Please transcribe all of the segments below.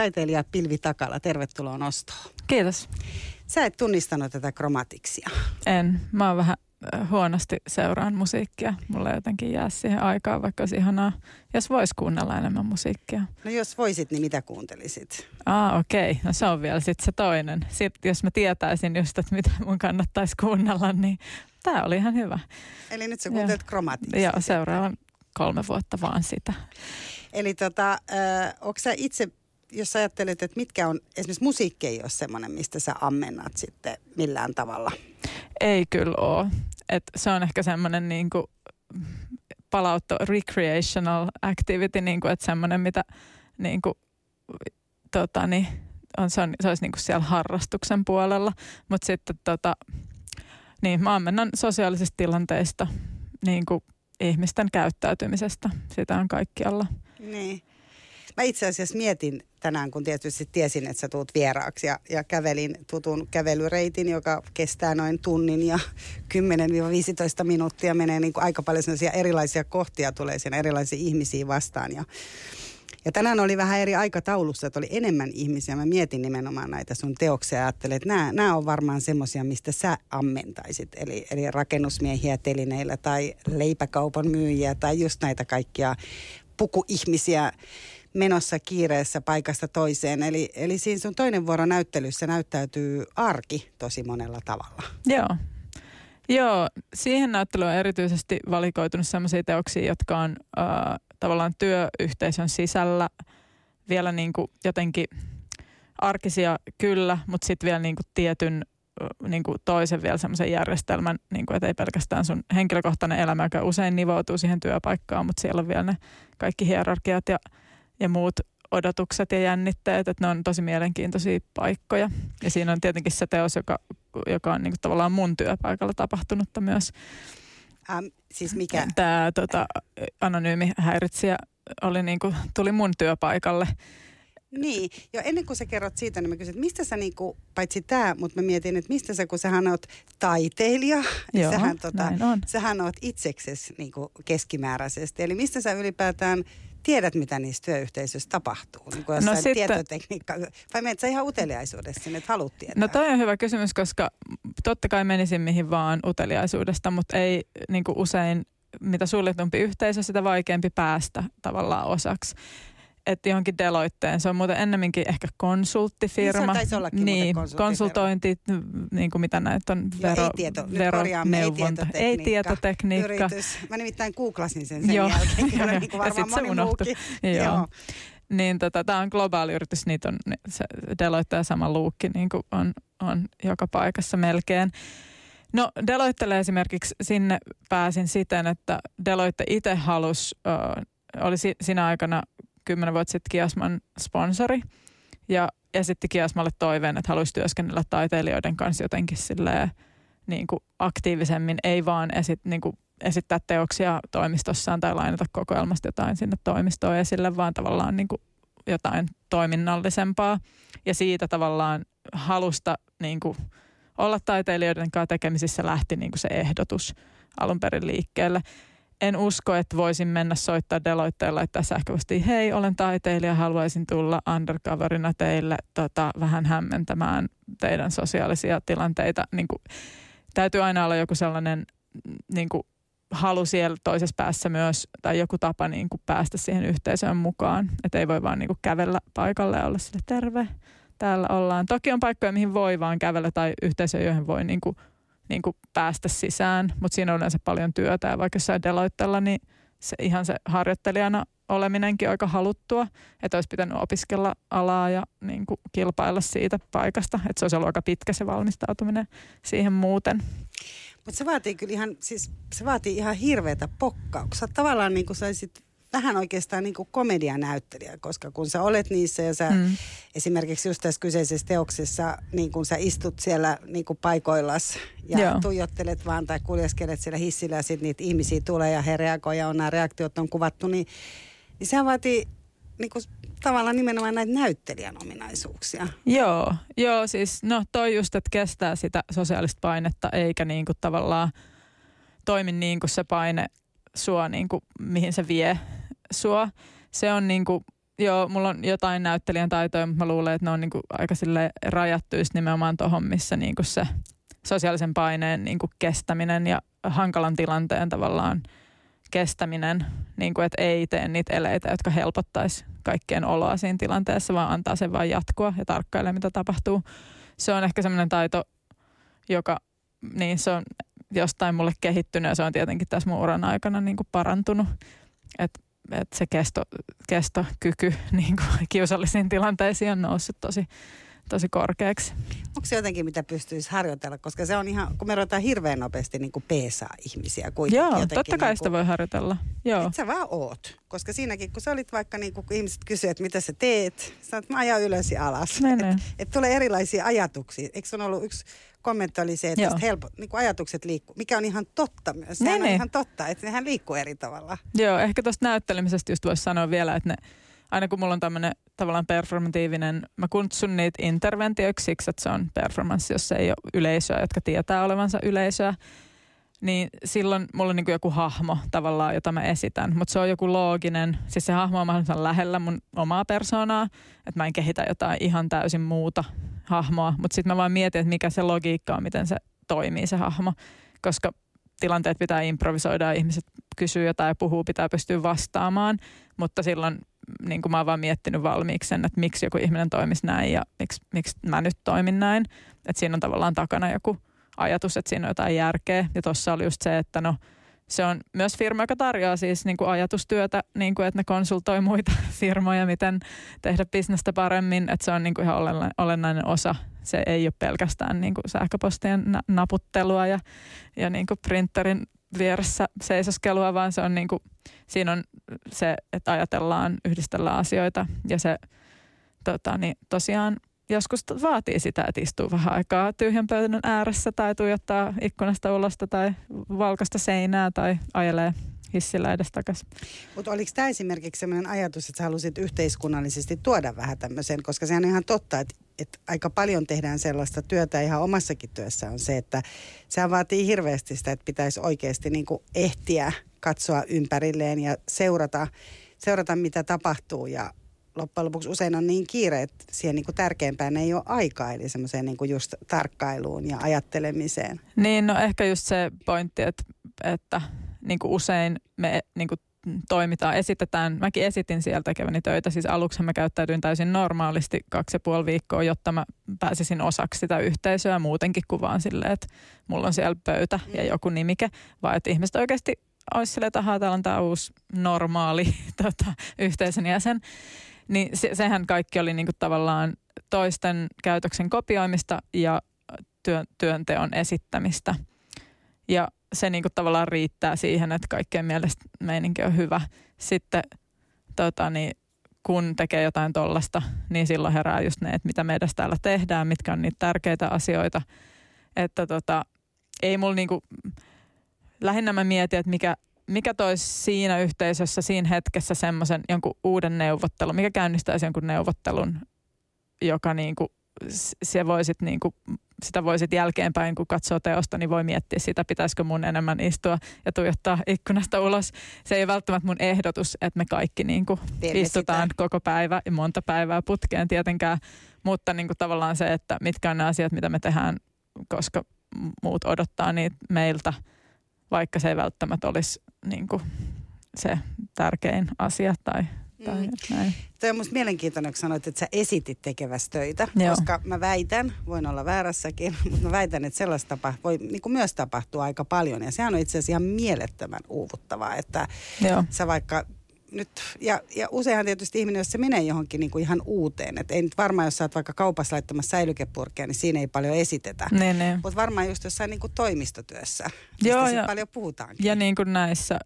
taiteilija Pilvi Takala, tervetuloa nostoon. Kiitos. Sä et tunnistanut tätä kromatiksia. En. Mä oon vähän huonosti seuraan musiikkia. Mulla jotenkin jää siihen aikaan, vaikka olisi ihanaa, jos vois kuunnella enemmän musiikkia. No jos voisit, niin mitä kuuntelisit? Ah, okei. Okay. No se on vielä sitten se toinen. Sitten jos mä tietäisin just, että mitä mun kannattaisi kuunnella, niin tämä oli ihan hyvä. Eli nyt sä kuuntelet kromatiksia. Joo, seuraavan kolme vuotta vaan sitä. Eli tota, äh, onko sä itse, jos sä ajattelet, että mitkä on, esimerkiksi musiikki ei ole semmoinen, mistä sä ammennat sitten millään tavalla? Ei kyllä ole. Et se on ehkä semmoinen niin kuin palautto, recreational activity, niin kuin, että semmoinen, mitä niin kuin, tota, niin, on, se, on, se olisi niin kuin siellä harrastuksen puolella. Mutta sitten tota, niin, mä ammennan sosiaalisista tilanteista, niin kuin ihmisten käyttäytymisestä. Sitä on kaikkialla. Niin. Mä itse asiassa mietin tänään, kun tietysti tiesin, että sä tuut vieraaksi ja, ja kävelin tutun kävelyreitin, joka kestää noin tunnin ja 10-15 minuuttia. Menee niin kuin aika paljon erilaisia kohtia, tulee siinä erilaisia ihmisiä vastaan ja ja tänään oli vähän eri aikataulussa, että oli enemmän ihmisiä. Mä mietin nimenomaan näitä sun teoksia ja ajattelin, että nämä, nämä on varmaan semmoisia, mistä sä ammentaisit. Eli, eli rakennusmiehiä telineillä tai leipäkaupan myyjiä tai just näitä kaikkia pukuihmisiä menossa kiireessä paikasta toiseen. Eli, eli siinä sun toinen vuoro näyttelyssä näyttäytyy arki tosi monella tavalla. Joo. Joo, siihen näyttelyyn on erityisesti valikoitunut sellaisia teoksia, jotka on äh, tavallaan työyhteisön sisällä vielä niin kuin jotenkin arkisia kyllä, mutta sitten vielä niin kuin tietyn niin kuin toisen vielä semmoisen järjestelmän, niin kuin, että ei pelkästään sun henkilökohtainen elämä, joka usein nivoutuu siihen työpaikkaan, mutta siellä on vielä ne kaikki hierarkiat ja, ja muut odotukset ja jännitteet, että ne on tosi mielenkiintoisia paikkoja. Ja siinä on tietenkin se teos, joka, joka on niin kuin tavallaan mun työpaikalla tapahtunutta myös. Ähm, siis mikä? Tämä tota, anonyymi häiritsijä oli niin kuin, tuli mun työpaikalle. Niin, jo ennen kuin sä kerrot siitä, niin mä kysyn, että mistä sä niinku, paitsi tämä, mutta mä mietin, että mistä sä, kun sähän oot taiteilija, Joo, sähän, tota, on. sähän oot itseksesi niinku keskimääräisesti. Eli mistä sä ylipäätään tiedät, mitä niissä työyhteisöissä tapahtuu? Niin kuin no sitten, tietotekniikka, vai menet sä ihan uteliaisuudesta sinne, että haluat tietää? No toi on hyvä kysymys, koska totta kai menisin mihin vaan uteliaisuudesta, mutta ei niin kuin usein mitä suljetumpi yhteisö, sitä vaikeampi päästä tavallaan osaksi että johonkin Deloitteen. Se on muuten ennemminkin ehkä konsulttifirma. Niin, se ollakin niin konsultointi, niin kuin mitä näitä on, vero, ei tieto, veroneuvonta. Ei tietotekniikka. Yritys. Mä nimittäin googlasin sen sen Joo. jälkeen, kyllä niin kuin varmaan moni muukin. Joo. Joo. Niin tota, tämä on globaali yritys, niitä on se Deloitte ja sama luukki niin kuin on, on joka paikassa melkein. No Deloittelle esimerkiksi sinne pääsin siten, että Deloitte itse halusi, äh, oli si- siinä aikana kymmenen vuotta sitten Kiasman sponsori. Ja esitti Kiasmalle toiveen, että haluaisi työskennellä taiteilijoiden kanssa jotenkin silleen, niin kuin aktiivisemmin, ei vaan esit, niin kuin esittää teoksia toimistossaan tai lainata kokoelmasta jotain sinne toimistoon esille, vaan tavallaan niin kuin jotain toiminnallisempaa. Ja siitä tavallaan halusta niin kuin olla taiteilijoiden kanssa tekemisissä lähti niin kuin se ehdotus alun perin liikkeelle en usko, että voisin mennä soittaa Deloitte ja laittaa sähköpostiin, hei, olen taiteilija, haluaisin tulla undercoverina teille tota, vähän hämmentämään teidän sosiaalisia tilanteita. Niin kuin, täytyy aina olla joku sellainen niin kuin, halu siellä toisessa päässä myös, tai joku tapa niin kuin, päästä siihen yhteisöön mukaan. Että ei voi vaan niin kuin, kävellä paikalle ja olla sille terve, täällä ollaan. Toki on paikkoja, mihin voi vaan kävellä, tai yhteisöjä, joihin voi niin kuin, niin kuin päästä sisään, mutta siinä on yleensä paljon työtä ja vaikka jossain Deloittella, niin se, ihan se harjoittelijana oleminenkin aika haluttua, että olisi pitänyt opiskella alaa ja niin kuin kilpailla siitä paikasta, että se olisi ollut aika pitkä se valmistautuminen siihen muuten. Mutta se vaatii kyllä ihan, siis se vaatii ihan hirveätä pokkauksia. Tavallaan niin kuin saisit vähän oikeastaan niin kuin komedianäyttelijä, koska kun sä olet niissä ja sä mm. esimerkiksi just tässä kyseisessä teoksessa, niin kun sä istut siellä niin kuin paikoillas ja Joo. tuijottelet vaan tai kuljeskelet siellä hissillä ja sitten niitä ihmisiä tulee ja he reagoivat ja on nämä reaktiot on kuvattu, niin, niin se vaatii niin kuin, tavallaan nimenomaan näitä näyttelijän ominaisuuksia. Joo, joo siis no toi just, että kestää sitä sosiaalista painetta eikä niin kuin tavallaan toimi niin kuin se paine sua, niin kuin, mihin se vie sua. Se on niin kuin, joo, mulla on jotain näyttelijän taitoja, mutta mä luulen, että ne on niinku aika sille rajattu just nimenomaan tuohon, missä niinku se sosiaalisen paineen niinku kestäminen ja hankalan tilanteen tavallaan kestäminen, niinku, että ei tee niitä eleitä, jotka helpottaisi kaikkien oloa siinä tilanteessa, vaan antaa sen vain jatkua ja tarkkailee, mitä tapahtuu. Se on ehkä semmoinen taito, joka, niin se on jostain mulle kehittynyt ja se on tietenkin tässä mun uran aikana niin kuin parantunut. Että et se kesto, kestokyky niin kuin kiusallisiin tilanteisiin on noussut tosi, tosi korkeaksi. Onko se jotenkin, mitä pystyisi harjoitella? Koska se on ihan, kun me ruvetaan hirveän nopeasti niin kuin peesaa ihmisiä. Joo, totta kai niin sitä voi harjoitella. Joo. Et sä vaan oot. Koska siinäkin, kun sä olit vaikka, niin kuin, kun ihmiset kysyvät, että mitä sä teet, sä oot, mä ajan ylös ja alas. Että et tulee erilaisia ajatuksia. Eikö se on ollut yksi kommentti oli se, että helpo, niin kuin ajatukset liikkuu, mikä on ihan totta myös. Sehän ne, on ne. ihan totta, että nehän liikkuu eri tavalla. Joo, ehkä tuosta näyttelemisestä just voisi sanoa vielä, että ne, aina kun mulla on tämmöinen tavallaan performatiivinen, mä kutsun niitä interventioiksi siksi, että se on performance, jos ei ole yleisöä, jotka tietää olevansa yleisöä, niin silloin mulla on niin joku hahmo tavallaan, jota mä esitän. Mutta se on joku looginen, siis se hahmo on mahdollisimman lähellä mun omaa persoonaa, että mä en kehitä jotain ihan täysin muuta hahmoa, mutta sitten mä vaan mietin, että mikä se logiikka on, miten se toimii se hahmo, koska tilanteet pitää improvisoida ja ihmiset kysyy jotain ja puhuu, pitää pystyä vastaamaan, mutta silloin niin kuin mä oon vaan miettinyt valmiiksi sen, että miksi joku ihminen toimisi näin ja miksi, miksi mä nyt toimin näin. Että siinä on tavallaan takana joku ajatus, että siinä on jotain järkeä. Ja tuossa oli just se, että no se on myös firma, joka tarjoaa siis niin kuin ajatustyötä, niin kuin, että ne konsultoi muita firmoja, miten tehdä bisnestä paremmin. Että se on niin kuin ihan olennainen osa. Se ei ole pelkästään niin kuin sähköpostien naputtelua ja, ja niin kuin printerin vieressä seisoskelua, vaan se on niin kuin, siinä on se, että ajatellaan, yhdistellään asioita. Ja se tota, niin tosiaan joskus vaatii sitä, että istuu vähän aikaa tyhjän pöydän ääressä tai tuijottaa ikkunasta ulosta tai valkasta seinää tai ajelee hissillä edestakaisin. Mutta oliko tämä esimerkiksi sellainen ajatus, että sä halusit yhteiskunnallisesti tuoda vähän tämmöisen, koska sehän on ihan totta, että, että aika paljon tehdään sellaista työtä ihan omassakin työssä on se, että sehän vaatii hirveästi sitä, että pitäisi oikeasti niin kuin ehtiä katsoa ympärilleen ja seurata, seurata mitä tapahtuu ja loppujen lopuksi usein on niin kiire, että siihen niin kuin tärkeimpään ei ole aikaa, eli semmoiseen niin kuin just tarkkailuun ja ajattelemiseen. Niin, no ehkä just se pointti, että, että niin kuin usein me niin kuin toimitaan, esitetään. Mäkin esitin sieltä tekeväni töitä. Siis aluksi mä käyttäydyin täysin normaalisti kaksi ja puoli viikkoa, jotta mä pääsisin osaksi sitä yhteisöä muutenkin kuin vaan silleen, että mulla on siellä pöytä ja joku nimike, vaan että ihmiset oikeasti olisi silleen, että täällä on tämä uusi normaali tota, yhteisön jäsen. Niin se, sehän kaikki oli niinku tavallaan toisten käytöksen kopioimista ja työn, työnteon esittämistä. Ja se niinku tavallaan riittää siihen, että kaikkien mielestä meininki on hyvä. Sitten tota, niin, kun tekee jotain tollasta, niin silloin herää just ne, että mitä meidän täällä tehdään, mitkä on niitä tärkeitä asioita. Että tota, ei mulla niinku, lähinnä mä mietin, että mikä mikä toisi siinä yhteisössä, siinä hetkessä semmoisen jonkun uuden neuvottelun, mikä käynnistäisi jonkun neuvottelun, joka niin kuin, se voisit niin kuin, sitä voisit jälkeenpäin, kun katsoo teosta, niin voi miettiä sitä, pitäisikö mun enemmän istua ja tuijottaa ikkunasta ulos. Se ei välttämättä mun ehdotus, että me kaikki niin kuin istutaan sitä. koko päivä ja monta päivää putkeen tietenkään, mutta niin kuin tavallaan se, että mitkä on ne asiat, mitä me tehdään, koska muut odottaa niitä meiltä, vaikka se ei välttämättä olisi niin kuin se tärkein asia tai, tai mm. näin. Tämä on minusta mielenkiintoinen, kun sanoit, että sä esitit tekevässä töitä, Joo. koska mä väitän, voin olla väärässäkin, mutta mä väitän, että sellaista tapa, voi niin kuin myös tapahtua aika paljon. Ja sehän on itse asiassa ihan mielettömän uuvuttavaa, että Joo. sä vaikka nyt, ja, ja useinhan tietysti ihminen, jos se menee johonkin niin kuin ihan uuteen, että ei nyt varmaan, jos sä oot vaikka kaupassa laittamassa säilykepurkkia, niin siinä ei paljon esitetä. Ne, ne. Mutta varmaan just jossain niin kuin toimistotyössä, Joo, ja, paljon puhutaankin. Ja niin kuin näissä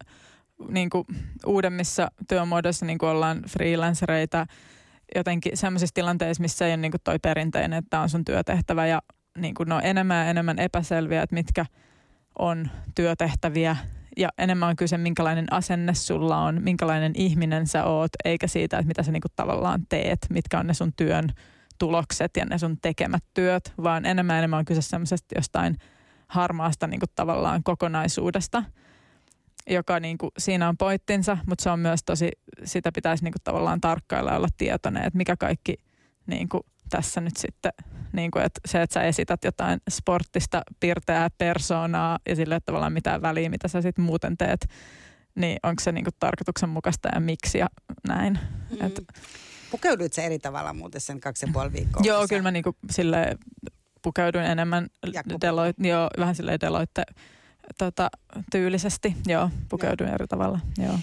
niin kuin uudemmissa työmuodoissa niin kuin ollaan freelancereita, jotenkin sellaisissa tilanteissa, missä ei ole niin kuin toi perinteinen, että tämä on sun työtehtävä ja niin kuin ne on enemmän ja enemmän epäselviä, että mitkä on työtehtäviä ja enemmän on kyse, minkälainen asenne sulla on, minkälainen ihminen sä oot, eikä siitä, että mitä sä niinku tavallaan teet, mitkä on ne sun työn tulokset ja ne sun tekemät työt, vaan enemmän enemmän on kyse semmoisesta jostain harmaasta niinku tavallaan kokonaisuudesta. Joka niin kuin, siinä on pointtinsa, mutta se on myös tosi, sitä pitäisi niin kuin, tavallaan tarkkailla ja olla tietoinen, että mikä kaikki niin kuin, tässä nyt sitten, niin kuin, että se, että sä esität jotain sporttista pirteää persoonaa ja sille että tavallaan mitään väliä, mitä sä sitten muuten teet, niin onko se niin kuin, tarkoituksenmukaista ja miksi ja näin. Mm. Et, Pukeuduit se eri tavalla muuten sen kaksi ja puoli viikkoa? Joo, kyllä mä niin kuin, sille pukeuduin enemmän Deloitte, joo, vähän silleen Deloitte tota, tyylisesti. Joo, pukeuduin eri tavalla. Joo.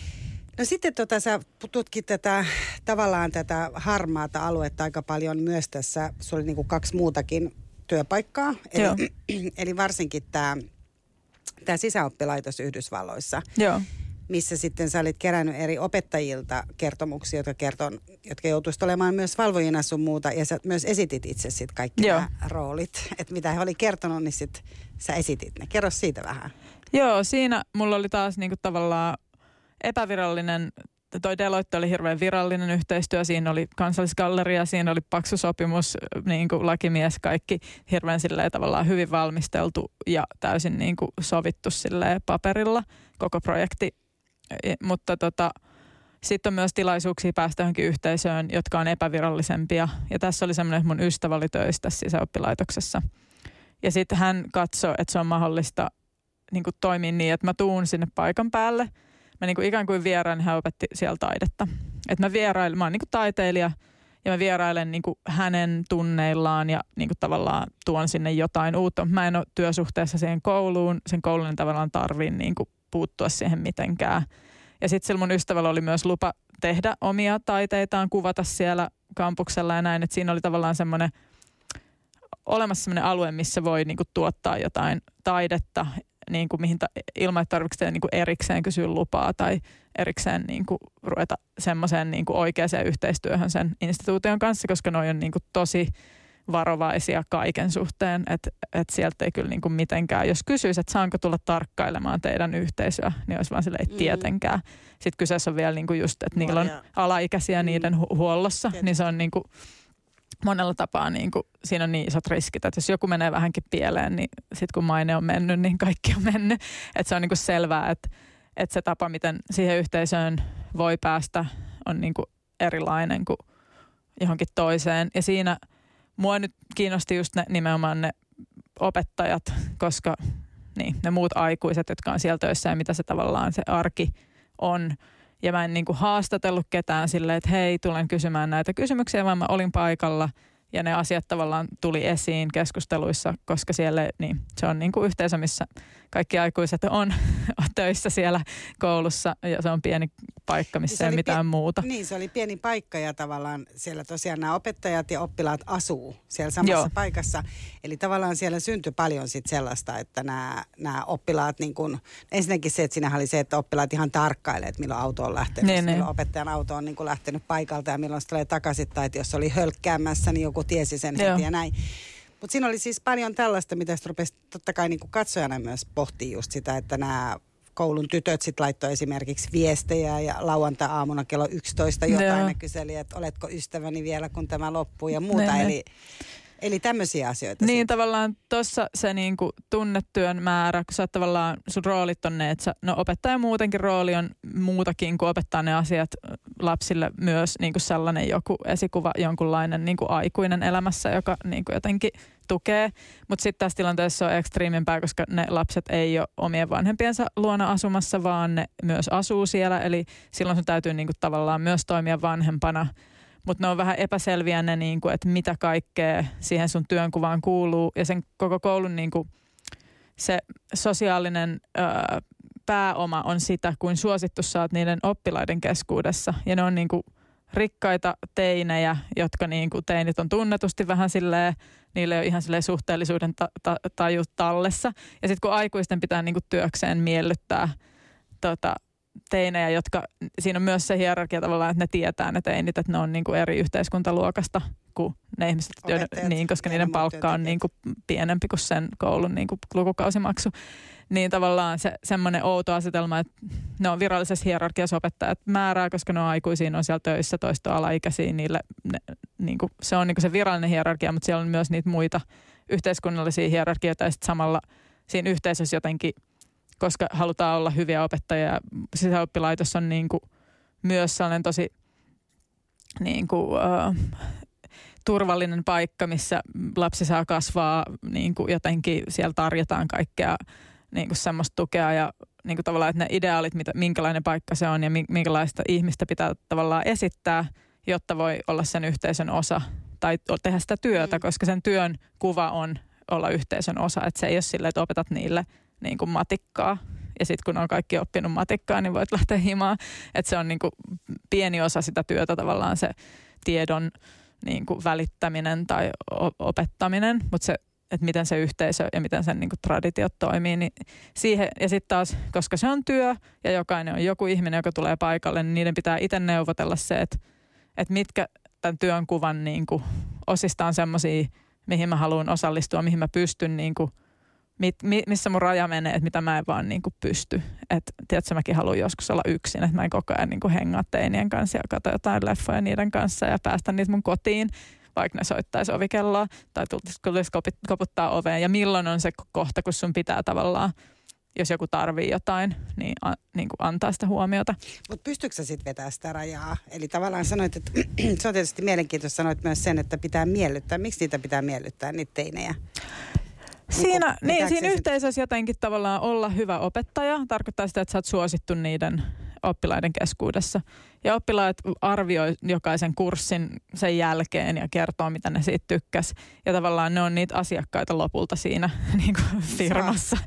No sitten tota, sä tutkit tätä, tavallaan tätä harmaata aluetta aika paljon myös tässä. Sulla oli niinku kaksi muutakin työpaikkaa. Eli, Joo. eli varsinkin tämä tämä sisäoppilaitos Yhdysvalloissa. Joo. Missä sitten sä olit kerännyt eri opettajilta kertomuksia, jotka, kerton, jotka joutuisivat olemaan myös valvojina sun muuta. Ja sä myös esitit itse sitten kaikki Joo. nämä roolit. Että mitä he oli kertonut, niin sitten sä esitit ne. Kerro siitä vähän. Joo, siinä mulla oli taas niinku tavallaan epävirallinen, toi Deloitte oli hirveän virallinen yhteistyö, siinä oli kansallisgalleria, siinä oli paksu sopimus, niin kuin lakimies, kaikki hirveän silleen tavallaan hyvin valmisteltu ja täysin niin kuin sovittu silleen paperilla koko projekti. E, mutta tota, sitten on myös tilaisuuksia päästä johonkin yhteisöön, jotka on epävirallisempia. Ja tässä oli semmoinen, että mun ystävä oli töissä tässä sisäoppilaitoksessa. Ja sitten hän katsoi, että se on mahdollista niin toimia niin, että mä tuun sinne paikan päälle – mä niin kuin ikään kuin vieraan, niin hän opetti siellä taidetta. Että mä vierailen, mä oon niin taiteilija ja mä vierailen niin hänen tunneillaan ja niin tavallaan tuon sinne jotain uutta. Mä en ole työsuhteessa siihen kouluun, sen koulun tavallaan tarviin niin puuttua siihen mitenkään. Ja sitten sillä mun ystävällä oli myös lupa tehdä omia taiteitaan, kuvata siellä kampuksella ja näin. Että siinä oli tavallaan semmoinen olemassa semmoinen alue, missä voi niinku tuottaa jotain taidetta niin kuin mihin ta, ilman, että tarvitsee niin kuin erikseen kysyä lupaa tai erikseen niin kuin ruveta semmoiseen niin kuin oikeaan yhteistyöhön sen instituution kanssa, koska ne on niin kuin tosi varovaisia kaiken suhteen, että et sieltä ei kyllä niin kuin mitenkään, jos kysyisi, että saanko tulla tarkkailemaan teidän yhteisöä, niin olisi vaan silleen, mm. tietenkään. Sitten kyseessä on vielä niin kuin just, että niillä on alaikäisiä mm. niiden hu- huollossa, Tietenkin. niin se on niin kuin, monella tapaa niin kuin, siinä on niin isot riskit, että jos joku menee vähänkin pieleen, niin sitten kun maine on mennyt, niin kaikki on mennyt. Että se on niin kuin selvää, että, että se tapa, miten siihen yhteisöön voi päästä, on niin kuin erilainen kuin johonkin toiseen. Ja siinä mua nyt kiinnosti just ne, nimenomaan ne opettajat, koska niin, ne muut aikuiset, jotka on siellä töissä ja mitä se tavallaan se arki on – ja mä en niin kuin haastatellut ketään silleen, että hei, tulen kysymään näitä kysymyksiä, vaan mä olin paikalla. Ja ne asiat tavallaan tuli esiin keskusteluissa, koska siellä niin, se on niin kuin yhteisö, missä kaikki aikuiset on töissä siellä koulussa ja se on pieni paikka, missä ei mitään pie- muuta. Niin, se oli pieni paikka ja tavallaan siellä tosiaan nämä opettajat ja oppilaat asuu siellä samassa Joo. paikassa. Eli tavallaan siellä syntyi paljon sit sellaista, että nämä, nämä oppilaat, niin kun, ensinnäkin se, että siinä oli se, että oppilaat ihan tarkkailee, että milloin auto on lähtenyt, niin, milloin niin. opettajan auto on niin lähtenyt paikalta ja milloin se tulee takaisin, tai että jos oli hölkkäämässä, niin joku tiesi sen Joo. heti ja näin. Mutta siinä oli siis paljon tällaista, mitä sitten rupesi totta kai niin kuin katsojana myös pohtii just sitä, että nämä koulun tytöt sitten laittoi esimerkiksi viestejä ja lauantai-aamuna kello 11 jotain ne kyseli, että oletko ystäväni vielä, kun tämä loppuu ja muuta. Ne, Eli Eli tämmöisiä asioita. Niin sitten. tavallaan tuossa se niinku tunnetyön määrä, kun sä tavallaan, sun roolit on ne, että sä, no opettaja muutenkin rooli on muutakin kuin opettaa ne asiat lapsille myös niinku sellainen joku esikuva, jonkunlainen niinku aikuinen elämässä, joka niinku jotenkin tukee. Mutta sitten tässä tilanteessa on ekstriimimpää, koska ne lapset ei ole omien vanhempiensa luona asumassa, vaan ne myös asuu siellä. Eli silloin sun täytyy niinku tavallaan myös toimia vanhempana – mutta ne on vähän epäselviä ne, niin kuin, että mitä kaikkea siihen sun työnkuvaan kuuluu ja sen koko koulun niin kuin, se sosiaalinen ö, pääoma on sitä, kuin suosittu saat niiden oppilaiden keskuudessa. Ja ne on niin kuin, rikkaita teinejä, jotka niin kuin teinit on tunnetusti vähän silleen, niille on ihan silleen suhteellisuuden ta- ta- taju tallessa. Ja sitten kun aikuisten pitää niin kuin työkseen miellyttää tota, teinejä, jotka, siinä on myös se hierarkia tavallaan, että ne tietää ne teinit, että ne on niin kuin eri yhteiskuntaluokasta kuin ne ihmiset, joiden, niin, koska niiden palkka on niin kuin pienempi kuin sen koulun niin kuin lukukausimaksu. Niin tavallaan se semmoinen outo asetelma, että ne on virallisessa hierarkiassa opettajat määrää, koska ne on aikuisia, ne on siellä töissä, toista alaikäisiä, niille ne, niin kuin, se on niin kuin se virallinen hierarkia, mutta siellä on myös niitä muita yhteiskunnallisia hierarkioita ja sitten samalla siinä yhteisössä jotenkin – koska halutaan olla hyviä opettajia. Sisäoppilaitos on niin kuin myös sellainen tosi niin kuin, uh, turvallinen paikka, missä lapsi saa kasvaa niin kuin jotenkin, siellä tarjotaan kaikkea niin kuin semmoista tukea ja niin kuin tavallaan, että ne ideaalit, mitä, minkälainen paikka se on ja minkälaista ihmistä pitää tavallaan esittää, jotta voi olla sen yhteisön osa tai tehdä sitä työtä, mm. koska sen työn kuva on olla yhteisön osa. Että se ei ole silleen, että opetat niille niin kuin matikkaa ja sitten kun on kaikki oppinut matikkaa, niin voit lähteä himaan. Että se on niin kuin pieni osa sitä työtä tavallaan se tiedon niin kuin välittäminen tai opettaminen, mutta se että miten se yhteisö ja miten sen niin kuin, traditiot toimii. Niin siihen, ja sitten taas, koska se on työ ja jokainen on joku ihminen, joka tulee paikalle, niin niiden pitää itse neuvotella se, että, että mitkä tämän työn kuvan niin kuin, osista on semmoisia, mihin mä haluan osallistua, mihin mä pystyn niin kuin, mit, mi, missä mun raja menee, että mitä mä en vaan niin kuin pysty. Että tiedätkö, mäkin haluan joskus olla yksin, että mä en koko ajan niin kuin hengaa teinien kanssa ja katso jotain leffoja niiden kanssa ja päästä niitä mun kotiin vaikka ne soittaisi ovikelloa tai tulisi koputtaa oveen ja milloin on se kohta, kun sun pitää tavallaan jos joku tarvii jotain, niin, a, niin kuin antaa sitä huomiota. Mutta pystyykö sä sitten vetämään sitä rajaa? Eli tavallaan sanoit, että se on tietysti mielenkiintoista, sanoit myös sen, että pitää miellyttää. Miksi niitä pitää miellyttää, niitä teinejä? Siinä, niin, niin siinä yhteisössä jotenkin tavallaan olla hyvä opettaja tarkoittaa sitä, että sä oot suosittu niiden oppilaiden keskuudessa. Ja oppilaat arvioi jokaisen kurssin sen jälkeen ja kertoo, mitä ne siitä tykkäs. Ja tavallaan ne on niitä asiakkaita lopulta siinä niin kuin firmassa.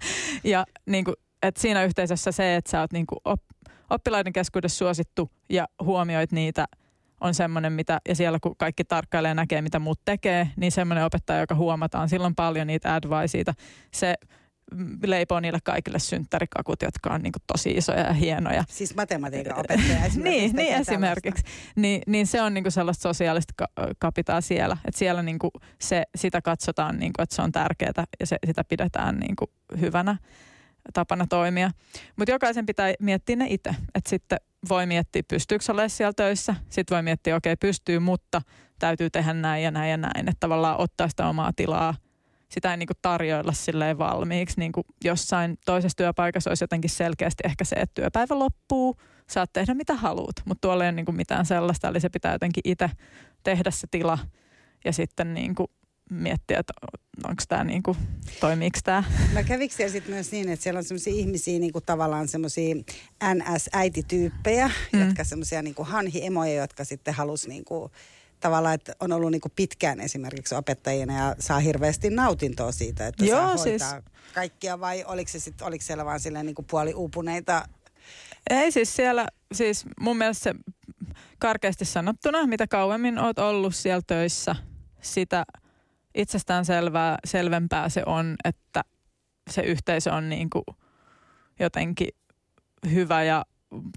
Ja niin kuin, että siinä yhteisössä se, että sä oot niin kuin oppilaiden keskuudessa suosittu ja huomioit niitä – on semmoinen, mitä, ja siellä kun kaikki tarkkailee näkee, mitä muut tekee, niin semmoinen opettaja, joka huomataan, silloin paljon niitä adviceita. Se leipoo niille kaikille synttärikakut, jotka on niin tosi isoja ja hienoja. Siis matematiikan opettaja esimerkiksi. niin, niin esimerkiksi. Niin, niin se on niin sellaista sosiaalista ka- kapitaa siellä. Että siellä niin se, sitä katsotaan, niin kuin, että se on tärkeää ja se, sitä pidetään niin hyvänä tapana toimia. Mutta jokaisen pitää miettiä ne itse. Että sitten voi miettiä, pystyykö olemaan siellä töissä. Sitten voi miettiä, okei, okay, pystyy, mutta täytyy tehdä näin ja näin ja näin. Että tavallaan ottaa sitä omaa tilaa sitä ei niin kuin tarjoilla silleen valmiiksi. Niin kuin jossain toisessa työpaikassa olisi jotenkin selkeästi ehkä se, että työpäivä loppuu, saat tehdä mitä haluat, mutta tuolla ei ole niin kuin mitään sellaista, eli se pitää jotenkin itse tehdä se tila ja sitten niin kuin miettiä, että onko tämä niin kuin, toimiiko tämä. Mä kävikö siellä sitten myös niin, että siellä on sellaisia ihmisiä niin kuin tavallaan semmoisia NS-äitityyppejä, mm. jotka semmoisia niin hanhi-emoja, jotka sitten halusi niin kuin, tavallaan, että on ollut niin kuin pitkään esimerkiksi opettajina ja saa hirveästi nautintoa siitä, että Joo, saa hoitaa siis... kaikkia vai oliko, se sit, oliko siellä vaan silleen niin kuin puoli uupuneita? Ei siis siellä, siis mun mielestä se karkeasti sanottuna, mitä kauemmin oot ollut siellä töissä, sitä itsestään selvää, selvempää se on, että se yhteisö on niin kuin jotenkin hyvä ja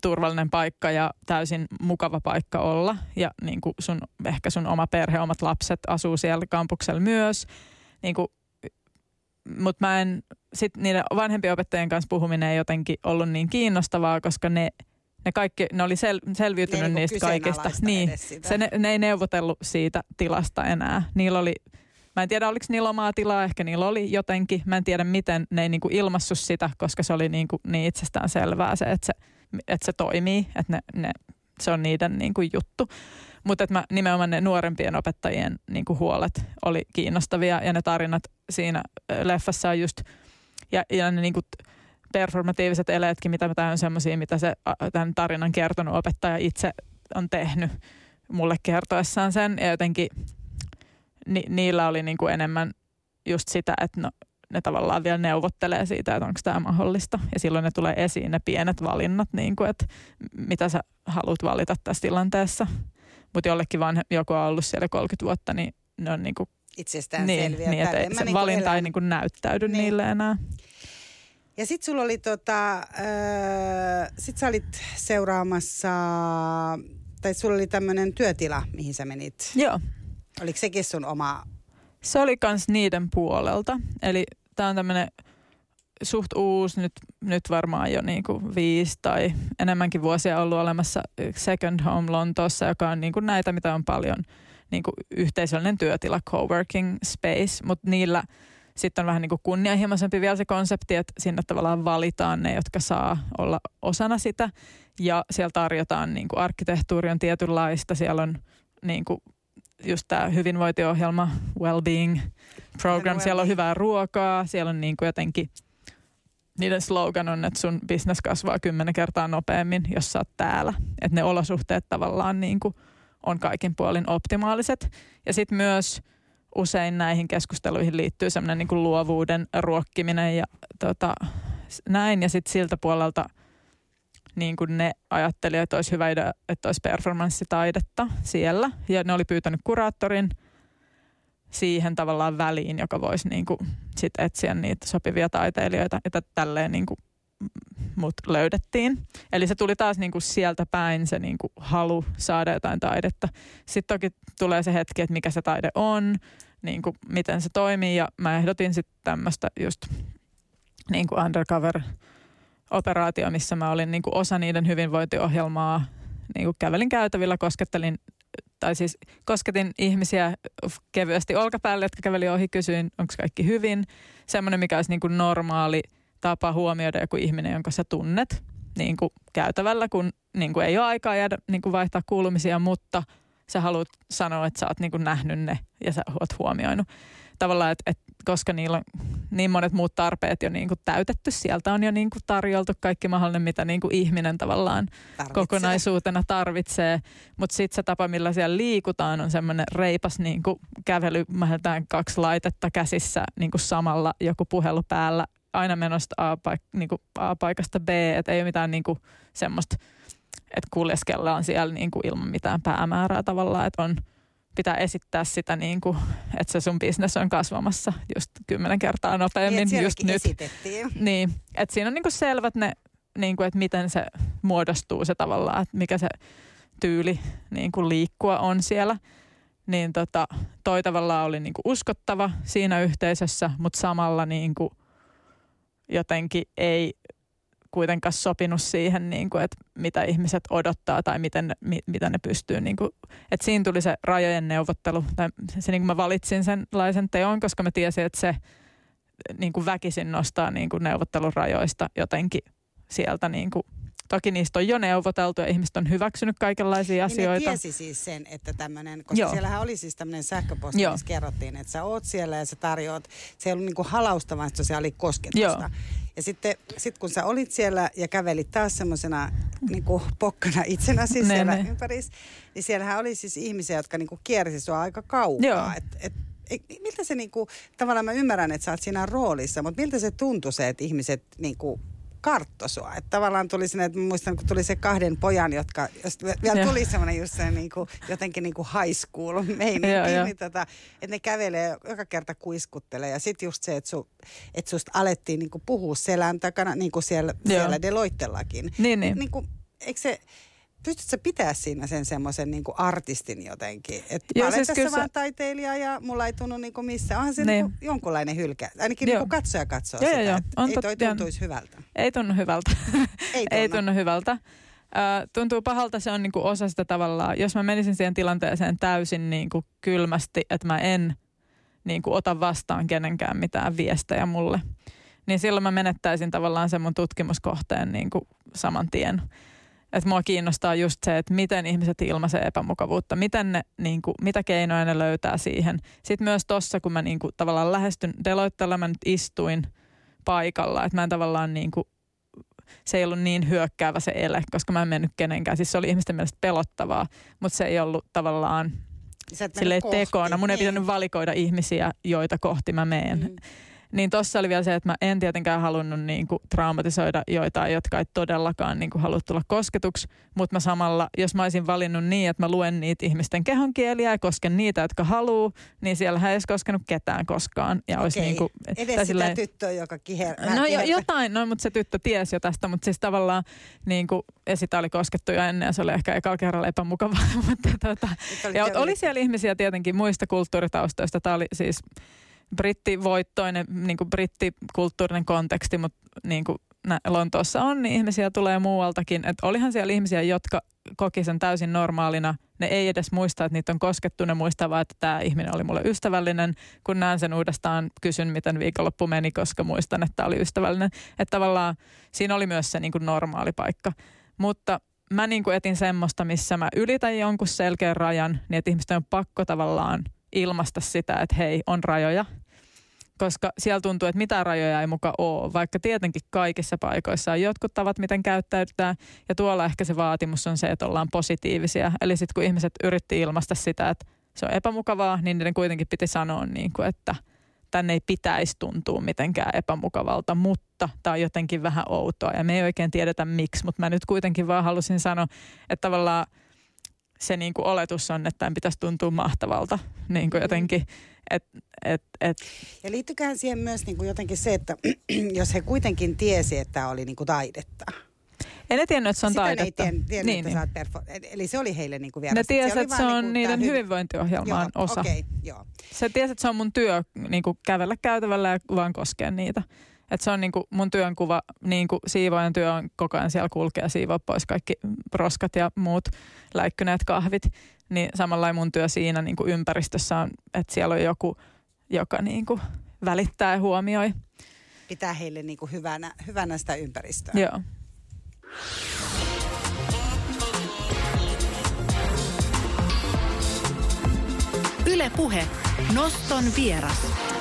turvallinen paikka ja täysin mukava paikka olla. Ja niin kuin sun, ehkä sun oma perhe, omat lapset asuu siellä kampuksella myös. Niin kuin, mutta mä en, sit niiden vanhempien opettajien kanssa puhuminen ei jotenkin ollut niin kiinnostavaa, koska ne, ne kaikki, ne oli sel, selviytynyt ne niistä kaikista. Niin, se, ne, ne ei neuvotellut siitä tilasta enää. Niillä oli, mä en tiedä oliko niillä omaa tilaa, ehkä niillä oli jotenkin. Mä en tiedä miten ne ei niinku ilmassu sitä, koska se oli niinku niin itsestään selvää se, että se että se toimii, että ne, ne, se on niiden niin kuin juttu. Mutta että nimenomaan ne nuorempien opettajien niin kuin huolet oli kiinnostavia ja ne tarinat siinä leffassa on just, ja, ja ne niin kuin performatiiviset eleetkin, mitä tämä on semmoisia, mitä se tämän tarinan kertonut opettaja itse on tehnyt mulle kertoessaan sen. Ja jotenkin ni, niillä oli niin kuin enemmän just sitä, että no, ne tavallaan vielä neuvottelee siitä, että onko tämä mahdollista. Ja silloin ne tulee esiin ne pienet valinnat, niin kuin, että mitä sä haluat valita tässä tilanteessa. Mutta jollekin vaan joku on ollut siellä 30 vuotta, niin ne on niin kuin, itsestään niin, selviä. Niin, että se niin valinta elän. ei niin kuin näyttäydy niin. niille enää. Ja sit sulla oli tota, äh, sit sä olit seuraamassa, tai sulla oli tämmöinen työtila, mihin sä menit. Joo. Oliko sekin sun oma se oli kans niiden puolelta. Eli tämä on tämmöinen suht uusi, nyt, nyt varmaan jo niinku viisi tai enemmänkin vuosia ollut olemassa Second Home Lontoossa, joka on niinku näitä, mitä on paljon niinku yhteisöllinen työtila, coworking space, mutta niillä Sitten on vähän niin kuin kunnianhimoisempi vielä se konsepti, että sinne tavallaan valitaan ne, jotka saa olla osana sitä. Ja siellä tarjotaan niin kuin arkkitehtuuri on tietynlaista, siellä on niin kuin just tämä hyvinvointiohjelma, well-being program, siellä on hyvää ruokaa, siellä on niin kuin jotenkin, niiden slogan on, että sun business kasvaa kymmenen kertaa nopeammin, jos sä oot täällä. Että ne olosuhteet tavallaan niin kuin on kaikin puolin optimaaliset. Ja sitten myös usein näihin keskusteluihin liittyy semmoinen niin luovuuden ruokkiminen ja tota, näin. Ja sitten siltä puolelta niin kuin ne ajatteli, että olisi hyvä että olisi performanssitaidetta siellä. Ja ne oli pyytänyt kuraattorin siihen tavallaan väliin, joka voisi niin kuin sit etsiä niitä sopivia taiteilijoita. Ja tälleen niin kuin mut löydettiin. Eli se tuli taas niin kuin sieltä päin se niin kuin halu saada jotain taidetta. Sitten toki tulee se hetki, että mikä se taide on, niin kuin miten se toimii. Ja mä ehdotin sitten tämmöistä just niin kuin undercover operaatio, missä mä olin niin kuin osa niiden hyvinvointiohjelmaa. Niin kuin kävelin käytävillä, koskettelin tai siis kosketin ihmisiä kevyesti olkapäälle, jotka käveli ohi, kysyin, onko kaikki hyvin. Semmoinen, mikä olisi niin kuin normaali – tapa huomioida joku ihminen, jonka sä tunnet niin kuin käytävällä, kun niin kuin ei ole aikaa jäädä niin kuin vaihtaa kuulumisia, mutta sä haluat sanoa, että sä oot niin kuin nähnyt ne ja sä oot huomioinut. Tavallaan, että, että koska niillä on niin monet muut tarpeet jo niin kuin täytetty, sieltä on jo niin kuin tarjoltu kaikki mahdollinen, mitä niin kuin ihminen tavallaan tarvitsee. kokonaisuutena tarvitsee. Mutta sitten se tapa, millä siellä liikutaan, on semmoinen reipas niin kuin kävely, mä kaksi laitetta käsissä niin kuin samalla, joku puhelu päällä, aina menosta A-paik- niin kuin A-paikasta B, että ei ole mitään niin kuin semmoista, että kuljeskellaan siellä niin kuin ilman mitään päämäärää tavallaan, että on, pitää esittää sitä niin kuin, että se sun business on kasvamassa just kymmenen kertaa nopeammin niin, just nyt. Esitettiin. Niin, että siinä on niin kuin selvät ne, niin kuin, että miten se muodostuu se tavallaan, että mikä se tyyli niin kuin liikkua on siellä. Niin tota, toi tavallaan oli niin kuin uskottava siinä yhteisössä, mutta samalla niin kuin – jotenkin ei kuitenkaan sopinut siihen, niin kuin, että mitä ihmiset odottaa tai miten, mi, mitä ne pystyy. Niin kuin, että siinä tuli se rajojen neuvottelu. Tai se, niin kuin mä valitsin senlaisen teon, koska mä tiesin, että se niin kuin väkisin nostaa niin kuin neuvottelurajoista jotenkin sieltä niin kuin Toki niistä on jo neuvoteltu ja ihmiset on hyväksynyt kaikenlaisia niin asioita. Ne tiesi siis sen, että tämmöinen, koska Joo. siellähän oli siis tämmöinen sähköposti, Joo. missä kerrottiin, että sä oot siellä ja sä tarjoat, se ei ollut niinku halaustavaa sosiaali kosketusta. Joo. Ja sitten sit kun sä olit siellä ja kävelit taas semmoisena niinku pokkana itsenäsi siis siellä ne. ympärissä, niin siellähän oli siis ihmisiä, jotka niinku kiersi sua aika kaukaa. Et, et, et, miltä se niinku, tavallaan mä ymmärrän, että sä oot siinä roolissa, mutta miltä se tuntui se, että ihmiset niinku kartto sua. Että tavallaan tuli sinne, että muistan, kun tuli se kahden pojan, jotka, jos vielä tuli semmoinen just se niin kuin, jotenkin niin kuin high school meininki, niin tota, että ne kävelee joka kerta kuiskuttelee. Ja sitten just se, että, su, että susta alettiin niin kuin puhua selän takana, niin kuin siellä, siellä Deloittellakin. Niin, niin. niin kuin, eikö se, pystytkö pitää siinä sen semmoisen niin artistin jotenkin? Että mä olen siis tässä vaan se... taiteilija ja mulla ei tunnu niin missä. Onhan se niin. niin jonkunlainen hylkä. Ainakin niin kuin katsoja katsoo joo, sitä, joo, On ei toi tuntuisi hyvältä. Ei tunnu hyvältä. ei, tunnu. ei tunnu hyvältä. Uh, tuntuu pahalta, se on niin kuin osa sitä tavallaan. Jos mä menisin siihen tilanteeseen täysin niin kuin kylmästi, että mä en niin kuin ota vastaan kenenkään mitään viestejä mulle, niin silloin mä menettäisin tavallaan sen mun tutkimuskohteen niin kuin saman tien. Että mua kiinnostaa just se, että miten ihmiset ilmaisee epämukavuutta, miten ne, niin kuin, mitä keinoja ne löytää siihen. Sitten myös tossa, kun mä niin kuin, tavallaan lähestyn Deloittella, mä nyt istuin paikalla, että mä en tavallaan niin kuin, se ei ollut niin hyökkäävä se ele, koska mä en mennyt kenenkään. Siis se oli ihmisten mielestä pelottavaa, mutta se ei ollut tavallaan sille tekoona. Mun ei pitänyt niin. valikoida ihmisiä, joita kohti mä meen. Mm. Niin tossa oli vielä se, että mä en tietenkään halunnut niin kuin traumatisoida joitain, jotka ei todellakaan niin kuin halua tulla kosketuksi. Mutta mä samalla, jos mä olisin valinnut niin, että mä luen niitä ihmisten kehonkieliä ja kosken niitä, jotka haluaa, niin siellä ei olisi koskenut ketään koskaan. Ja olisi niin kuin, Edes sitä silleen, tyttöä, joka kiher... No jo, jotain, no mutta se tyttö tiesi jo tästä, mutta siis tavallaan niin kuin, ja sitä oli koskettu jo ennen ja se oli ehkä ekalla kerralla epämukavaa. mutta tota, ja oli siellä ihmisiä tietenkin muista kulttuuritaustoista. Tämä oli siis brittivoittoinen, niin kuin brittikulttuurinen konteksti, mutta niin kuin Lontoossa on, niin ihmisiä tulee muualtakin. Että olihan siellä ihmisiä, jotka koki sen täysin normaalina. Ne ei edes muista, että niitä on koskettu. Ne muistaa vaan, että tämä ihminen oli mulle ystävällinen. Kun näen sen uudestaan, kysyn, miten viikonloppu meni, koska muistan, että oli ystävällinen. Että tavallaan siinä oli myös se niin kuin normaali paikka. Mutta mä niin kuin etin semmoista, missä mä ylitän jonkun selkeän rajan, niin että ihmisten on pakko tavallaan ilmaista sitä, että hei, on rajoja – koska siellä tuntuu, että mitään rajoja ei muka ole, vaikka tietenkin kaikissa paikoissa on jotkut tavat, miten käyttäydytään, ja tuolla ehkä se vaatimus on se, että ollaan positiivisia. Eli sitten kun ihmiset yritti ilmaista sitä, että se on epämukavaa, niin niiden kuitenkin piti sanoa, niin kuin, että tänne ei pitäisi tuntua mitenkään epämukavalta, mutta tämä on jotenkin vähän outoa, ja me ei oikein tiedetä miksi, mutta mä nyt kuitenkin vaan halusin sanoa, että tavallaan se niin kuin oletus on, että tämän pitäisi tuntua mahtavalta niin kuin jotenkin, et, et, et. Ja liittyköhän siihen myös niin kuin jotenkin se, että jos he kuitenkin tiesi, että tämä oli niin kuin taidetta. En ne tiennyt, että se on Sitä taidetta. Ei tiennyt, niin, että niin. Perfo- Eli se oli heille niin kuin Ne tiesi, että se on niin niiden hyvinvointiohjelman joo, osa. Okay, joo. Se tiesi, että se on mun työ niin kuin kävellä käytävällä ja vaan koskea niitä. Että se on niin kuin mun työnkuva, niin kuin siivoajan työ on koko ajan siellä kulkea ja siivoa pois kaikki roskat ja muut läikkyneet kahvit. Niin samalla mun työ siinä niin kuin ympäristössä on, että siellä on joku, joka niin kuin välittää ja huomioi. Pitää heille niin kuin hyvänä, hyvänä sitä ympäristöä. Joo. Yle Puhe. Noston vieras.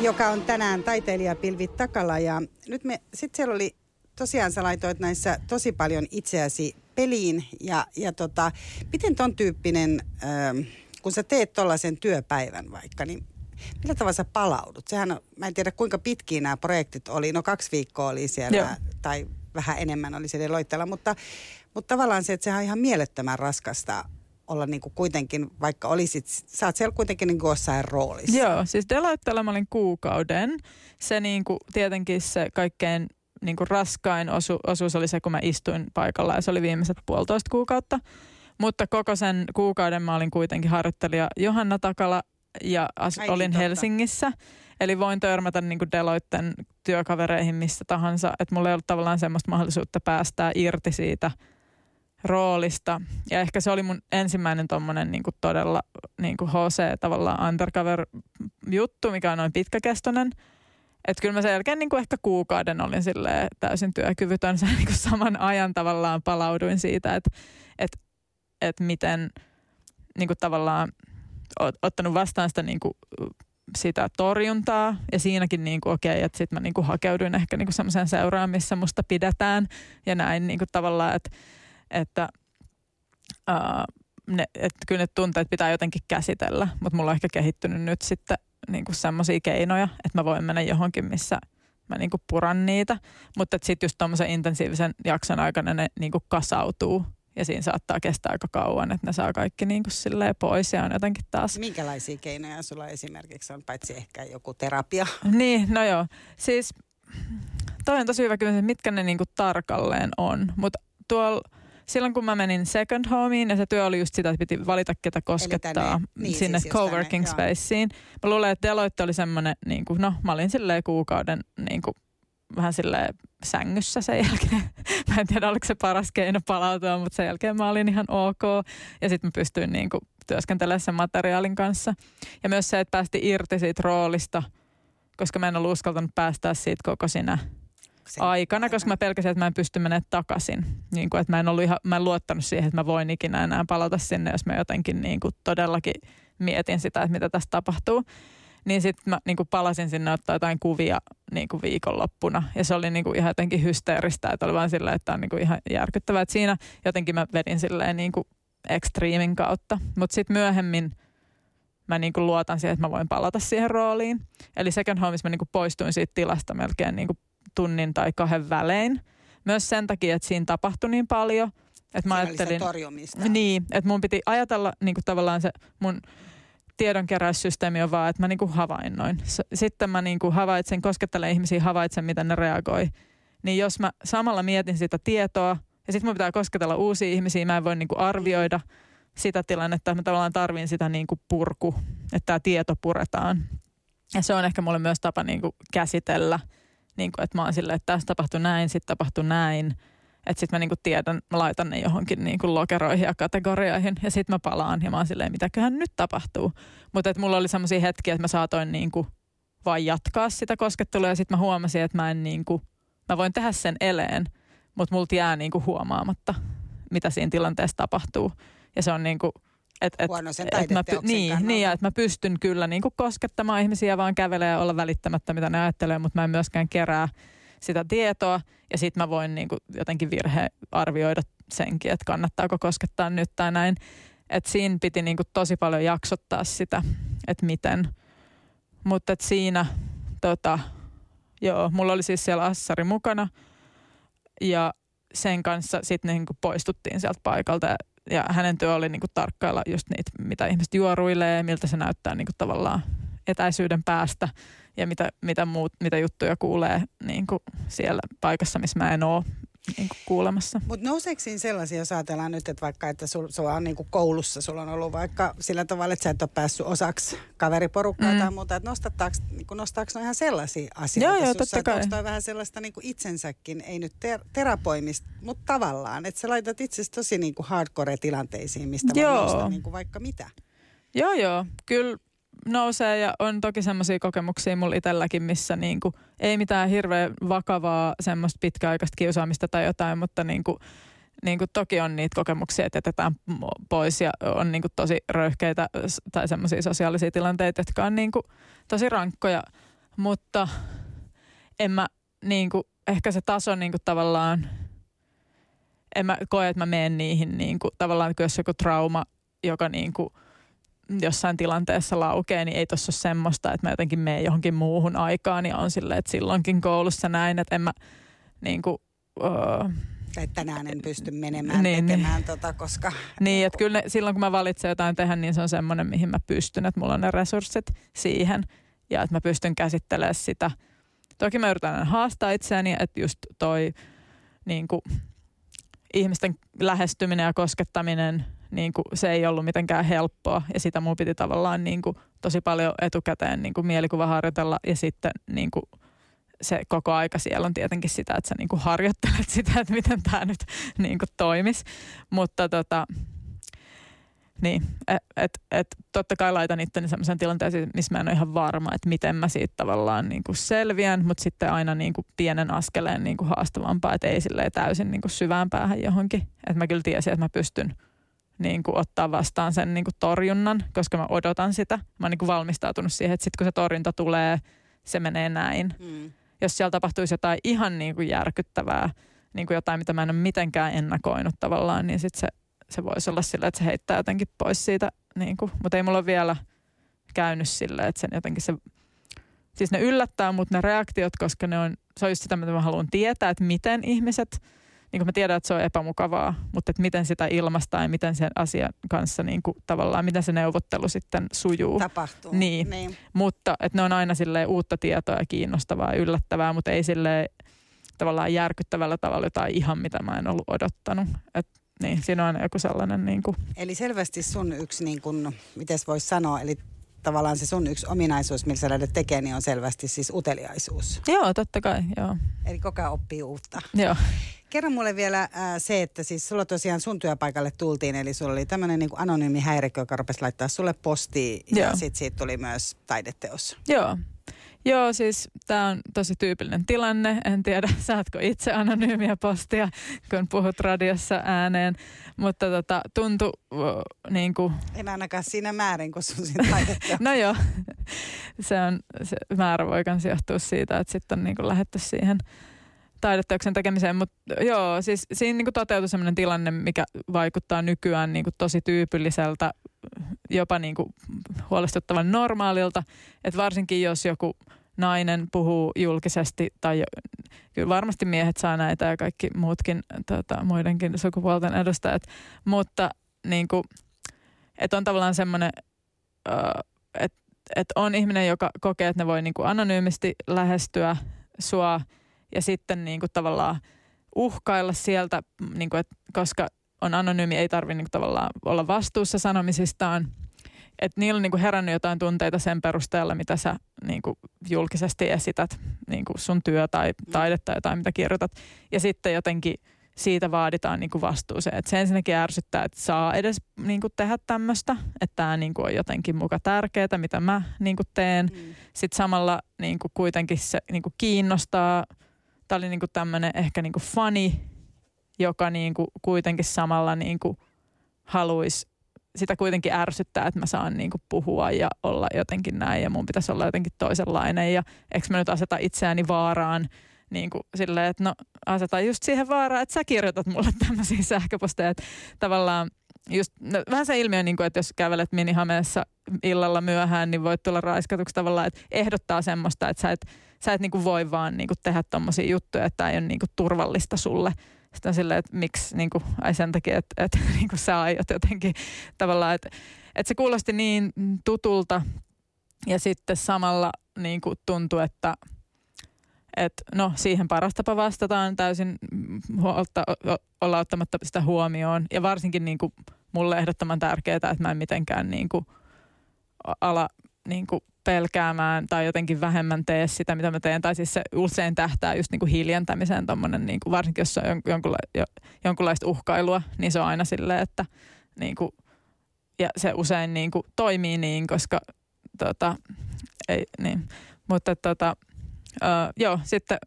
Joka on tänään taiteilija Pilvi Takala ja nyt me, sitten siellä oli, tosiaan sä laitoit näissä tosi paljon itseäsi peliin ja, ja tota, miten ton tyyppinen, ähm, kun sä teet tollaisen työpäivän vaikka, niin millä tavalla sä palaudut? Sehän on, mä en tiedä kuinka pitkiä nämä projektit oli, no kaksi viikkoa oli siellä Joo. tai vähän enemmän oli siellä loitteella, mutta, mutta tavallaan se, että sehän on ihan mielettömän raskasta olla niin kuin kuitenkin, vaikka olisit, sä oot siellä kuitenkin niin kuin jossain roolissa. Joo, siis Deloittella mä olin kuukauden. Se niin kuin, tietenkin se kaikkein niin kuin raskain osu, osuus oli se, kun mä istuin paikalla ja se oli viimeiset puolitoista kuukautta. Mutta koko sen kuukauden mä olin kuitenkin harjoittelija Johanna Takala ja as, Ai niin, olin totta. Helsingissä. Eli voin törmätä niin kuin Deloitten työkavereihin missä tahansa. Että mulla ei ollut tavallaan semmoista mahdollisuutta päästää irti siitä roolista. Ja ehkä se oli mun ensimmäinen tommonen niin kuin todella niin kuin HC tavallaan undercover-juttu, mikä on noin pitkäkestoinen. Että kyllä mä sen jälkeen niin kuin ehkä kuukauden olin silleen täysin työkyvytön. Sen niin kuin saman ajan tavallaan palauduin siitä, että että että miten niin kuin tavallaan ottanut vastaan sitä niin kuin, sitä torjuntaa ja siinäkin niin kuin, okei, että sitten mä niin kuin hakeuduin ehkä niin kuin semmoiseen seuraan, missä musta pidetään ja näin niin kuin tavallaan, että, että ää, ne, että kyllä ne tunteet pitää jotenkin käsitellä, mutta mulla on ehkä kehittynyt nyt sitten niin kuin semmoisia keinoja, että mä voin mennä johonkin, missä mä niin kuin puran niitä, mutta sitten just tuommoisen intensiivisen jakson aikana ne niin kuin kasautuu ja siinä saattaa kestää aika kauan, että ne saa kaikki niin kuin silleen pois ja on jotenkin taas Minkälaisia keinoja sulla esimerkiksi on, paitsi ehkä joku terapia? Niin, no joo. Siis toi on tosi hyvä kysymys, mitkä ne niinku tarkalleen on. Mutta tuolla silloin kun mä menin second homeen ja se työ oli just sitä, että piti valita ketä koskettaa tänne- niin, sinne siis coworking tänne, spaceen. Mä luulen, että Deloitte oli semmoinen, niin kuin, no mä olin silleen kuukauden niin kuin, vähän silleen sängyssä sen jälkeen. mä en tiedä, oliko se paras keino palautua, mutta sen jälkeen mä olin ihan ok. Ja sitten mä pystyin niin kuin, työskentelemään sen materiaalin kanssa. Ja myös se, että päästi irti siitä roolista, koska mä en ollut uskaltanut päästää siitä koko sinä Sen aikana, koska mä pelkäsin, että mä en pysty menemään takaisin. Niin kuin, että mä en, ollut ihan, mä en luottanut siihen, että mä voin ikinä enää palata sinne, jos mä jotenkin niin kuin todellakin mietin sitä, että mitä tässä tapahtuu. Niin sitten mä niin kuin palasin sinne ottaa jotain kuvia niin kuin viikonloppuna. Ja se oli niin kuin ihan jotenkin hysteeristä, että oli vaan silleen, että on niin kuin ihan järkyttävää. Että siinä jotenkin mä vedin silleen niin kuin extreemin kautta. Mutta sitten myöhemmin mä niin kuin luotan siihen, että mä voin palata siihen rooliin. Eli second homeissa mä niin kuin poistuin siitä tilasta melkein niin kuin tunnin tai kahden välein. Myös sen takia, että siinä tapahtui niin paljon. Että mä ajattelin, torjumista. niin, että mun piti ajatella niin kuin tavallaan se mun tiedonkeräyssysteemi on vaan, että mä niin kuin havainnoin. Sitten mä niin kuin havaitsen, koskettelen ihmisiä, havaitsen, miten ne reagoi. Niin jos mä samalla mietin sitä tietoa, ja sitten mun pitää kosketella uusia ihmisiä, mä en voi niin kuin arvioida sitä tilannetta, että mä tavallaan tarvin sitä niin kuin purku, että tämä tieto puretaan. Ja se on ehkä mulle myös tapa niin kuin käsitellä niin kuin, että mä oon silleen, että tässä tapahtui näin, sitten tapahtui näin. Että sitten mä niinku tiedän, mä laitan ne johonkin niinku lokeroihin ja kategorioihin ja sitten mä palaan ja mä oon silleen, mitäköhän nyt tapahtuu. Mutta että mulla oli semmoisia hetkiä, että mä saatoin niinku vaan jatkaa sitä koskettelua ja sitten mä huomasin, että mä en niinku, mä voin tehdä sen eleen, mutta multa jää niinku huomaamatta, mitä siinä tilanteessa tapahtuu. Ja se on niinku, et, et, Huono sen et mä, niin, niin, ja että mä pystyn kyllä niinku koskettamaan ihmisiä vaan kävelee ja olla välittämättä, mitä ne ajattelee, mutta mä en myöskään kerää sitä tietoa ja sitten mä voin niinku jotenkin virhe arvioida senkin, että kannattaako koskettaa nyt tai näin. Että siinä piti niinku tosi paljon jaksottaa sitä, että miten. Mutta siinä tota, joo, mulla oli siis siellä assari mukana ja sen kanssa sitten niinku poistuttiin sieltä paikalta ja, hänen työ oli niinku tarkkailla just niitä, mitä ihmiset juoruilee, miltä se näyttää niinku tavallaan etäisyyden päästä ja mitä, mitä, muut, mitä juttuja kuulee niin kuin siellä paikassa, missä mä en ole niin kuin kuulemassa. Mutta nouseeko siinä sellaisia, jos ajatellaan nyt, että vaikka että sul, sulla on niin kuin koulussa, sulla on ollut vaikka sillä tavalla, että sä et ole päässyt osaksi kaveriporukkaa mm. tai muuta, että nostattaako, niin kuin nostaako ne ihan sellaisia asioita joo, joo, sussa, totta kai. vähän sellaista niin kuin itsensäkin, ei nyt ter- terapoimista, mutta tavallaan, että sä laitat itse tosi niin kuin hardcore-tilanteisiin, mistä joo. voi nousta niin kuin vaikka mitä. Joo, joo. Kyllä nousee ja on toki semmoisia kokemuksia mulla itselläkin, missä niinku, ei mitään hirveän vakavaa semmoista pitkäaikaista kiusaamista tai jotain, mutta niinku, niinku toki on niitä kokemuksia, että jätetään pois ja on niinku tosi röyhkeitä tai semmoisia sosiaalisia tilanteita, jotka on niinku tosi rankkoja, mutta en mä niinku, ehkä se taso niinku tavallaan, en mä koe, että mä menen niihin niinku, tavallaan, kun jos joku trauma, joka niinku – jossain tilanteessa laukee, niin ei tuossa ole semmoista, että mä jotenkin menen johonkin muuhun aikaan ja on silleen, että silloinkin koulussa näin, että en mä niin kuin, uh, tai tänään en pysty menemään niin, tekemään niin. tota, koska... Niin, että kyllä ne, silloin kun mä valitsen jotain tehdä, niin se on semmoinen, mihin mä pystyn, että mulla on ne resurssit siihen ja että mä pystyn käsittelemään sitä. Toki mä yritän haastaa itseäni, että just toi niin kuin, ihmisten lähestyminen ja koskettaminen niin kuin, se ei ollut mitenkään helppoa ja sitä mun piti tavallaan niin kuin, tosi paljon etukäteen niin kuin, mielikuva harjoitella ja sitten niin kuin, se koko aika siellä on tietenkin sitä, että sä niin kuin, harjoittelet sitä, että miten tämä nyt niin kuin, toimisi. Mutta tota, niin, että et, et, totta kai laitan itteni sellaisen tilanteeseen, missä mä en ole ihan varma, että miten mä siitä tavallaan niin kuin selviän, mutta sitten aina niin kuin pienen askeleen niin kuin haastavampaa, että ei silleen täysin niin kuin syvään päähän johonkin. Että mä kyllä tiesin, että mä pystyn – niin kuin ottaa vastaan sen niin kuin torjunnan, koska mä odotan sitä. Mä oon niin kuin valmistautunut siihen, että sitten kun se torjunta tulee, se menee näin. Mm. Jos siellä tapahtuisi jotain ihan niin kuin järkyttävää, niin kuin jotain, mitä mä en ole mitenkään ennakoinut tavallaan, niin sitten se, se voisi olla sillä, että se heittää jotenkin pois siitä. Niin kuin, mutta ei mulla ole vielä käynyt silleen, että sen jotenkin se, siis ne yllättää mut ne reaktiot, koska ne on, se on just sitä, mitä mä haluan tietää, että miten ihmiset – niin kuin mä tiedän, että se on epämukavaa, mutta että miten sitä ilmaistaan ja miten sen asian kanssa niin kuin tavallaan, miten se neuvottelu sitten sujuu. Tapahtuu. Niin, niin. mutta että ne on aina sille uutta tietoa ja kiinnostavaa ja yllättävää, mutta ei sille tavallaan järkyttävällä tavalla jotain ihan, mitä mä en ollut odottanut. Et, niin, siinä on joku sellainen niin kuin. Eli selvästi sun yksi, niin kuin, miten voisi sanoa, eli tavallaan se sun yksi ominaisuus, millä sä lähdet tekemään, niin on selvästi siis uteliaisuus. Joo, totta kai, joo. Eli koko ajan oppii uutta. Joo. Kerro mulle vielä äh, se, että siis sulla tosiaan sun työpaikalle tultiin, eli sulla oli tämmöinen niin anonyymi häirikkö, joka rupesi laittaa sulle postiin ja sitten siitä tuli myös taideteos. Joo. Joo, siis tämä on tosi tyypillinen tilanne. En tiedä, saatko itse anonyymiä postia, kun puhut radiossa ääneen. Mutta tota, tuntui uh, niin kuin... En ainakaan siinä määrin, kun sun siinä No joo, se, on, se määrä voi myös johtua siitä, että sitten on niin kuin lähetty siihen taideteoksen tekemiseen, mutta joo, siis siinä niin toteutui sellainen tilanne, mikä vaikuttaa nykyään niin tosi tyypilliseltä, jopa niin huolestuttavan normaalilta, että varsinkin jos joku nainen puhuu julkisesti, tai kyllä varmasti miehet saa näitä ja kaikki muutkin tota, muidenkin sukupuolten edustajat, mutta niin kuin, että on tavallaan semmoinen, että et on ihminen, joka kokee, että ne voi niin kuin anonyymisti lähestyä sua – ja sitten niin kuin tavallaan uhkailla sieltä, niin kuin, että koska on anonyymi, ei tarvitse niin tavallaan olla vastuussa sanomisistaan. että niillä on niin kuin herännyt jotain tunteita sen perusteella, mitä sä niin kuin julkisesti esität, niin kuin sun työ tai mm. taidetta tai mitä kirjoitat. Ja sitten jotenkin siitä vaaditaan niin kuin vastuuseen. Että se ensinnäkin ärsyttää, että saa edes niin kuin tehdä tämmöistä, että tämä niin kuin on jotenkin muka tärkeää, mitä mä niin kuin teen. Mm. Sitten samalla niin kuin kuitenkin se niin kuin kiinnostaa. Tämä oli niin kuin tämmöinen ehkä niin kuin funny, joka niin kuin kuitenkin samalla niin kuin haluaisi sitä kuitenkin ärsyttää, että mä saan niin puhua ja olla jotenkin näin ja mun pitäisi olla jotenkin toisenlainen. Ja eikö mä nyt aseta itseäni vaaraan niin kuin silleen, että no aseta just siihen vaaraan, että sä kirjoitat mulle tämmöisiä sähköposteja, että tavallaan just, no, vähän se ilmiö, niin kuin, että jos kävelet minihameessa illalla myöhään, niin voit tulla raiskatuksi tavallaan, että ehdottaa semmoista, että sä et, sä et niin kuin voi vaan niin kuin tehdä tommosia juttuja, että tämä ei ole niin kuin turvallista sulle. Sitten on silleen, että miksi, niin kuin, ai sen takia, että, että niin kuin sä aiot jotenkin tavallaan, että, että se kuulosti niin tutulta ja sitten samalla niin kuin tuntui, että – että no siihen paras tapa vastataan täysin huolta, olla ottamatta sitä huomioon. Ja varsinkin niin kuin mulle ehdottoman tärkeää, että mä en mitenkään niin kuin ala niin kuin pelkäämään tai jotenkin vähemmän tee sitä, mitä mä teen. Tai siis se usein tähtää just niin kuin hiljentämiseen tommonen, niin kuin varsinkin jos on jonkunla- jonkunlaista uhkailua, niin se on aina silleen, että niin kuin, ja se usein niin kuin toimii niin, koska tota, ei, niin. Mutta tota, Öö, joo, sitten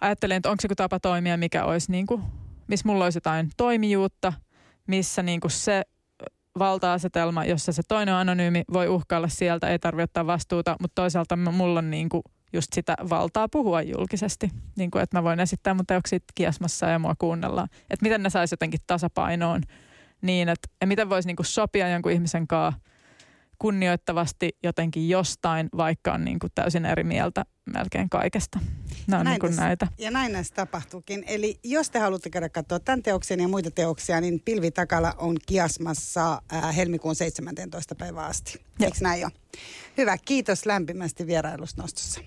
ajattelin, että onko se tapa toimia, mikä olisi niin kuin, missä mulla olisi jotain toimijuutta, missä niin kuin se valta-asetelma, jossa se toinen anonyymi voi uhkailla sieltä, ei tarvitse ottaa vastuuta, mutta toisaalta mulla on niin kuin just sitä valtaa puhua julkisesti, niin kuin, että mä voin esittää mun teoksia kiasmassa ja mua kuunnellaan. Että miten ne saisi jotenkin tasapainoon niin, että miten voisi niin kuin sopia jonkun ihmisen kanssa kunnioittavasti jotenkin jostain, vaikka on niin kuin täysin eri mieltä melkein kaikesta. Nämä on näin niin näitä. Ja näin näissä tapahtuukin. Eli jos te haluatte käydä katsoa tämän teoksen ja muita teoksia, niin Pilvi Takala on kiasmassa ää, helmikuun 17. päivää asti. Eikö näin jo? Hyvä, kiitos lämpimästi vierailusta nostossa.